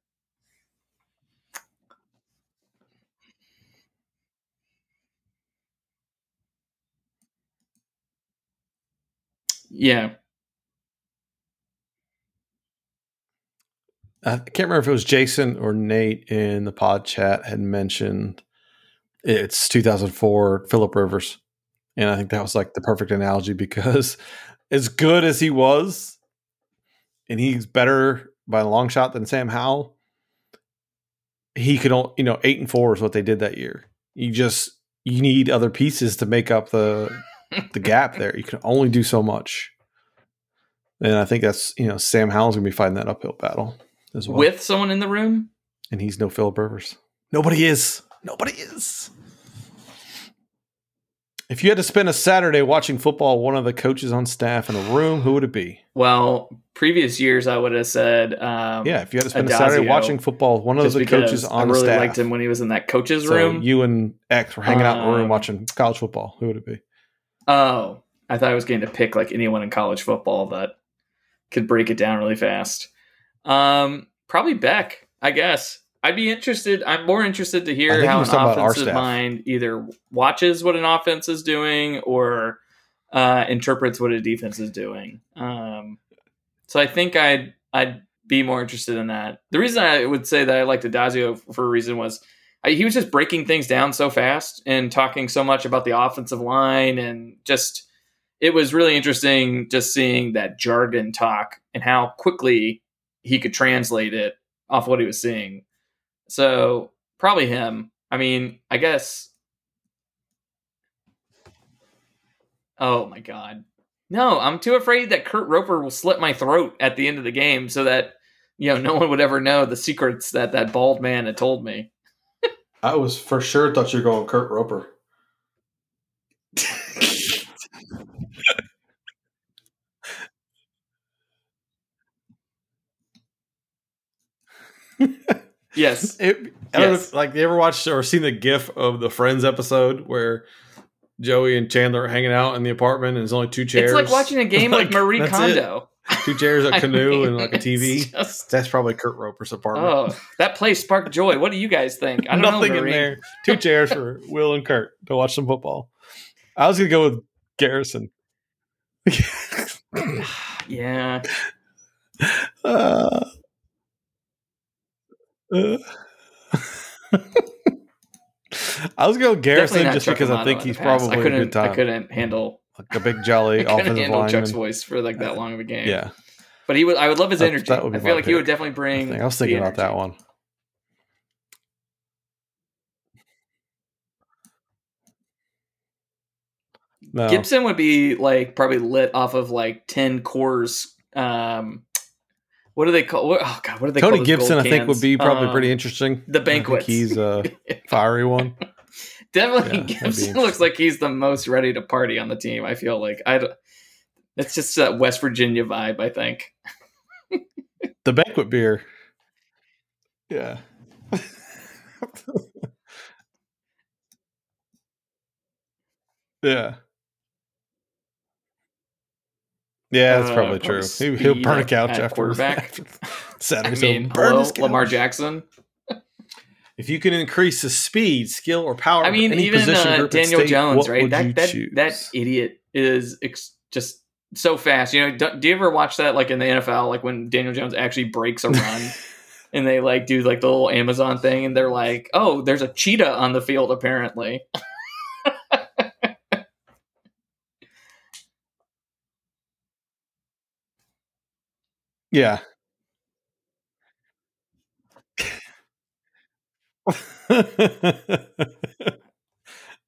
Yeah, I can't remember if it was Jason or Nate in the pod chat had mentioned it's 2004 Philip Rivers, and I think that was like the perfect analogy because as good as he was, and he's better by a long shot than Sam Howell. He could, only, you know, eight and four is what they did that year. You just you need other pieces to make up the the gap there. You can only do so much, and I think that's you know Sam Howell's gonna be fighting that uphill battle as well. with someone in the room. and he's no Philip Rivers. Nobody is. Nobody is. If you had to spend a Saturday watching football, one of the coaches on staff in a room, who would it be? Well, previous years I would have said, um, Yeah, if you had to spend a Saturday watching football, one of the coaches I on really the staff. liked him when he was in that coach's so room. you and X were hanging out in a room Um, watching college football. Who would it be? Oh, I thought I was going to pick like anyone in college football that could break it down really fast. Um, probably Beck, I guess. I'd be interested. I'm more interested to hear how an talking about our offensive mind either watches what an offense is doing or uh, interprets what a defense is doing. Um, so I think I'd I'd be more interested in that. The reason I would say that I liked Addazio for a reason was I, he was just breaking things down so fast and talking so much about the offensive line and just it was really interesting just seeing that jargon talk and how quickly he could translate it off what he was seeing. So probably him. I mean, I guess. Oh my god. No, I'm too afraid that Kurt Roper will slit my throat at the end of the game so that you know no one would ever know the secrets that that bald man had told me. I was for sure thought you were going Kurt Roper. Yes. It, I don't know Yes. if, like, you ever watched or seen the GIF of the Friends episode where Joey and Chandler are hanging out in the apartment and there's only two chairs? It's like watching a game Like, of Marie that's Kondo. Two chairs, a canoe, mean, and like a TV. just- That's probably Kurt Roper's apartment. oh, that place sparked joy. What do you guys think? I don't Nothing know. in there. Two chairs for Will and Kurt to watch some football. I was gonna go with Garrison. Yeah. Uh, uh. I was going with Garrison just because I think he's probably I a couldn't, good time. I couldn't handle. Like a big jolly I offensive handle. Chuck's voice for like that long of a game. Yeah, but he would. I would love his That- energy. that would be I feel like he would pick. definitely bring. I was thinking about that one. No, Gibson would be like probably lit off of like ten cores. Um, what do they call? What, oh god, what do they Tony Gibson, I think, would be probably Um, pretty interesting. the think he's a fiery one. Definitely, Yeah, Gibson looks like he's the most ready to party on the team. I feel like I. It's just that West Virginia vibe. I think. The banquet beer. Yeah. yeah. Yeah, that's Uh, probably probably true. He, he'll burn a couch after quarterback. after I Saturday. so mean, burn hello. Lamar Jackson. If you can increase the speed, skill, or power, I of mean, any even position uh, Daniel state, Jones, right? That that choose? that idiot is ex- just so fast. You know, do, do you ever watch that like in the NFL, like when Daniel Jones actually breaks a run? And they like do like the little Amazon thing, and they're like, "Oh, there's a cheetah on the field, apparently." yeah.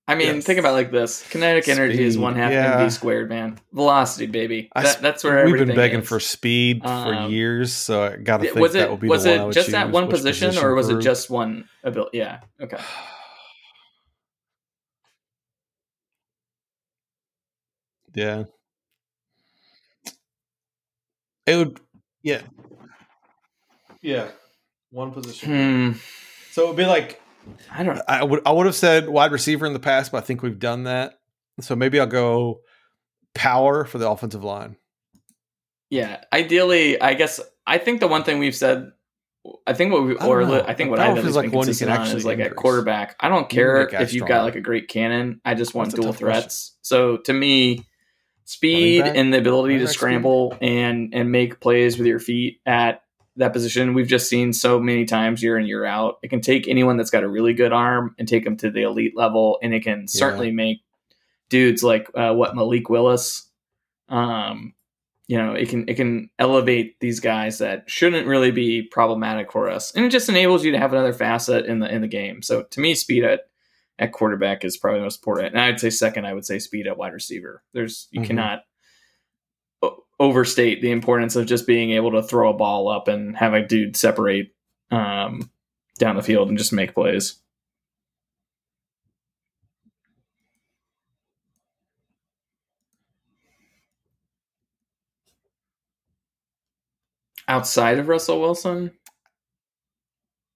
I mean, Yes. think about it like this: kinetic energy is one half yeah. mv squared, man. Velocity, baby. I That, s- that's where we've everything been begging is. for speed for Um, years, so I got to think was that it would be was the one I it would just that one which position, or was it just one ability? Yeah. Okay. Yeah. It would, yeah, yeah, one position. Hmm. So it would be like I don't. Know. I would I would have said wide receiver in the past, but I think we've done that. So maybe I'll go power for the offensive line. Yeah, ideally, I guess I think the one thing we've said, I think what we I or know. I think what I've like one you consistent can on is actually like at increase. quarterback. I don't care guys if you've got like a great cannon. I just want That's dual tough question. threats. So to me, speed and the ability to back speed? scramble and and make plays with your feet at that position, we've just seen so many times year in year out. It can take anyone that's got a really good arm and take them to the elite level, and it can certainly make dudes like uh, what Malik Willis. Um, you know, it can it can elevate these guys that shouldn't really be problematic for us, and it just enables you to have another facet in the in the game. So to me, speed at at quarterback is probably the most important, and I'd say second, I would say speed at wide receiver. There's you Mhm. cannot overstate the importance of just being able to throw a ball up and have a dude separate um, down the field and just make plays. Outside of Russell Wilson,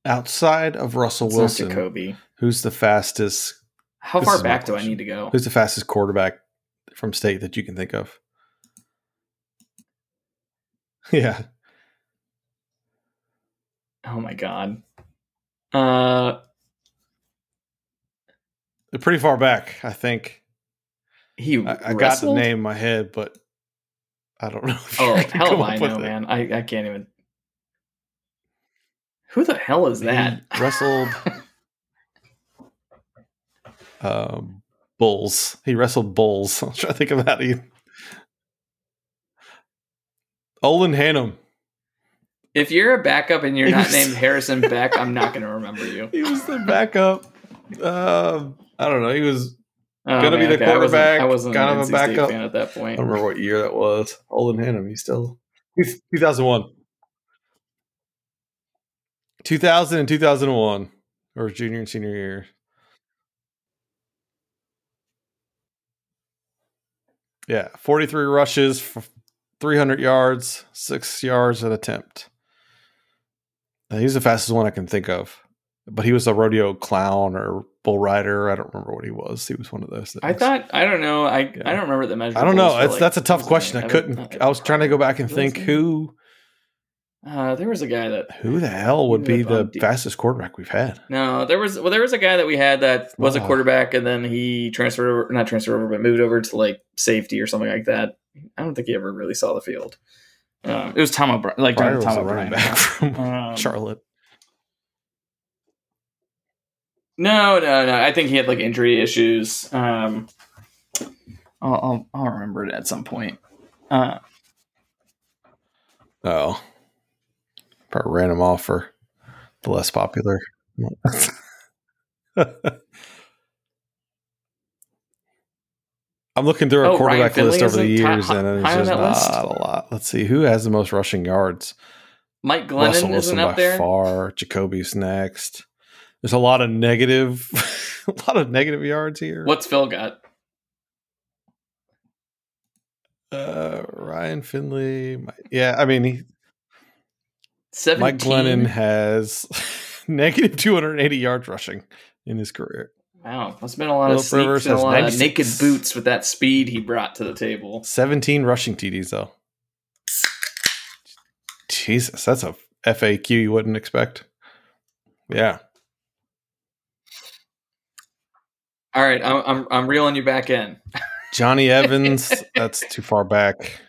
Outside of Russell it's Wilson, Jacoby. who's the fastest? How far back do I need to go? Who's the fastest quarterback from state that you can think of? Yeah, Oh my god. Uh, pretty far back. I think he I, I got the name in my head, but I don't know. Oh, hell if I know, man. I, I can't even. Who the hell is that? He wrestled um, bulls. He wrestled bulls. I'm trying to think of how he. Olin Hannum. if you're a backup and you're not named Harrison Beck, I'm not going to remember you. He was the backup. Um, I don't know. He was. Oh, Gonna be the okay. I wasn't- quarterback, I wasn't, kind of a backup. fan at that point. I don't remember what year that was. Olin Hannum. He's still. He's 2001. 2000 and 2001, or junior and senior year. Yeah, 43 rushes for 300 yards, six yards an attempt. He's the fastest one I can think of. But he was a rodeo clown or bull rider. I don't remember what he was. He was one of those. Things. I thought I don't know. I Yeah. I don't remember the measure. I don't know. It's, that's a tough question. I couldn't. Uh, I was trying to go back and think who Uh, there was a guy that who the hell would be the D- fastest quarterback we've had. no, there was well, there was a guy that we had that was a quarterback, and then he transferred over, not transferred over, but moved over to like safety or something like that. I don't think he ever really saw the field. Um, it was Tom O'Brien, like during was Tom a running O'Brien. back from Um, Charlotte. No, no, no. I think he had like injury issues. Um, I'll, I'll, I'll remember it at some point. Uh, Oh, probably ran him off for the less popular. I'm looking through our Oh, quarterback list over the years, top- and it's just not list? a lot. Let's see who has the most rushing yards. Mike Russell Glennon Wilson isn't by up there. far. Jacoby's next. There's a lot of negative, a lot of negative yards here. What's Phil got? Uh, Ryan Finley. my- Yeah, I mean, he, Seventeen. Mike Glennon has negative 280 yards rushing in his career. Wow, must have been a lot of sneaks and a lot of naked boots with that speed he brought to the table. 17 rushing TDs though. Jesus, that's a FAQ you wouldn't expect. Yeah. All right, I'm I'm, I'm reeling you back in. Johnny Evans, that's too far back.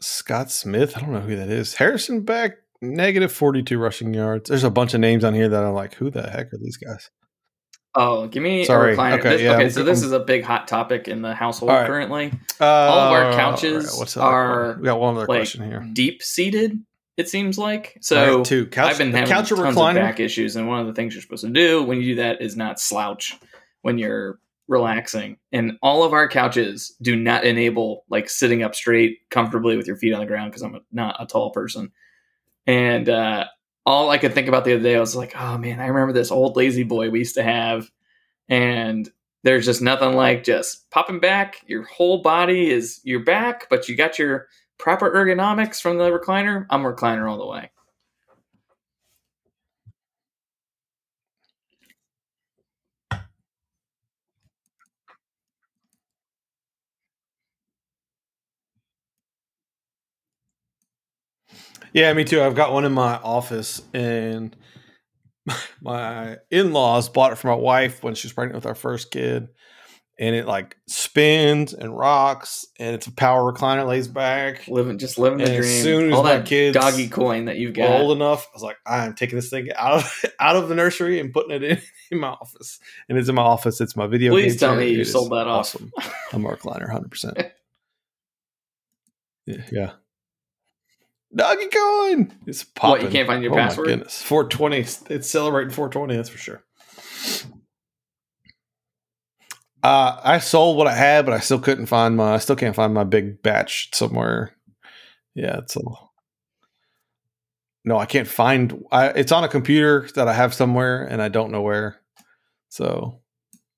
Scott Smith, I don't know who that is. Harrison Beck, negative 42 rushing yards. There's a bunch of names on here that I'm like, who the heck are these guys? Oh, give me Sorry. a recliner. Okay, This- yeah, okay so this is a big hot topic in the household All right. currently. Uh, of our couches other are? We got one other like, question here. Deep seated, it seems like. All So right, two. Couch, I've been having couch tons recliner. of back issues, and one of the things you're supposed to do when you do that is not slouch when you're relaxing. And all of our couches do not enable like sitting up straight comfortably with your feet on the ground because I'm a, not a tall person. And uh, all I could think about the other day, I was like, oh man, I remember this old lazy boy we used to have, and there's just nothing like just popping back. Your whole body is your back, but you got your proper ergonomics from the recliner. I'm recliner all the way. Yeah, me too. I've got one in my office, and my in-laws bought it for my wife when she was pregnant with our first kid, and it like spins and rocks, and it's a power recliner, lays back. Living, just living the And as soon as all my that kids doggy coin that you've got. Old enough, I was like, I'm taking this thing out of out of the nursery and putting it in, in my office, and it's in my office. It's my video. Please game tell chair. me you It sold that off. awesome. I'm a recliner, hundred percent. Yeah, yeah. Doggy coin. It's popping. What, you can't find your oh my password? goodness. 420. It's celebrating 420. That's for sure. Uh, I sold what I had, but I still couldn't find my. I still can't find my big batch somewhere. Yeah, it's a. No, I can't find. I, it's on a computer that I have somewhere, and I don't know where. So,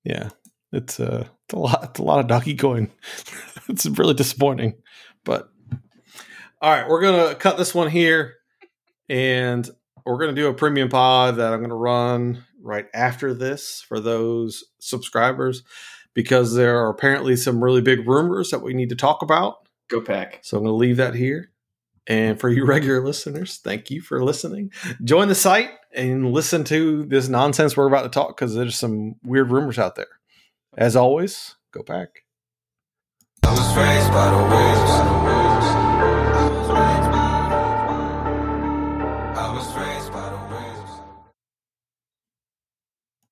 yeah, it's a, it's a lot. It's a lot of doggy coin. it's really disappointing, but all right, we're gonna cut this one here, and we're gonna do a premium pod that I'm gonna run right after this for those subscribers because there are apparently some really big rumors that we need to talk about. Go pack. So I'm going to leave that here. And for you regular listeners, thank you for listening. Join the site and listen to this nonsense we're about to talk because there's some weird rumors out there. As always, go back.